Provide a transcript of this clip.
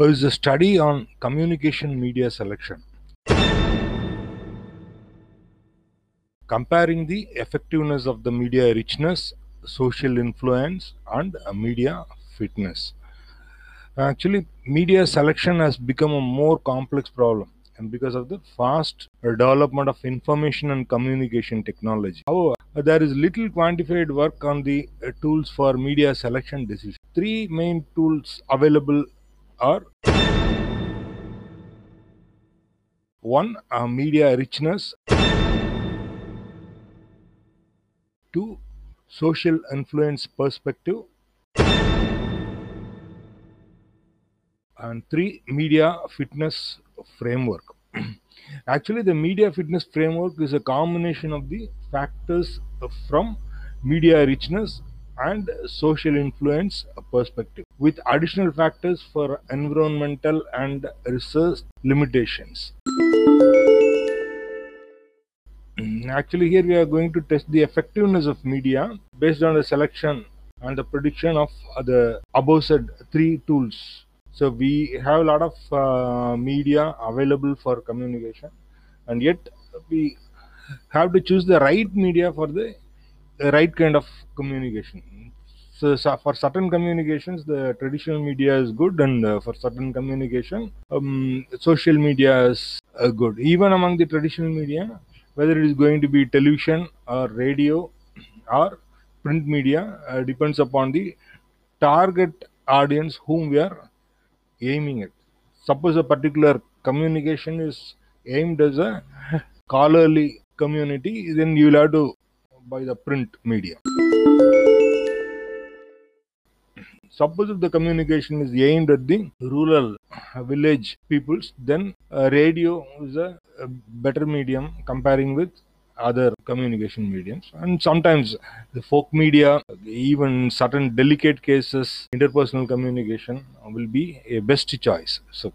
is a study on communication media selection, comparing the effectiveness of the media richness, social influence, and media fitness. Actually, media selection has become a more complex problem and because of the fast development of information and communication technology. However, there is little quantified work on the tools for media selection decision. Three main tools available are one, uh, media richness, two, social influence perspective, and three, media fitness framework. Actually, the media fitness framework is a combination of the factors from media richness and social influence perspective with additional factors for environmental and resource limitations. Actually, here we are going to test the effectiveness of media based on the selection and the prediction of the above said three tools. So we have a lot of uh, media available for communication, and yet we have to choose the right media for the right kind of communication. So, so for certain communications, the traditional media is good, and uh, for certain communication, um, social media is uh, good. Even among the traditional media, whether it is going to be television or radio or print media, uh, depends upon the target audience whom we are aiming at. Suppose a particular communication is aimed as a scholarly community, then you will have to buy the print media. Suppose if the communication is aimed at the rural village peoples, then uh, radio is a, a better medium comparing with other communication mediums. And sometimes the folk media, even certain delicate cases, interpersonal communication will be a best choice. So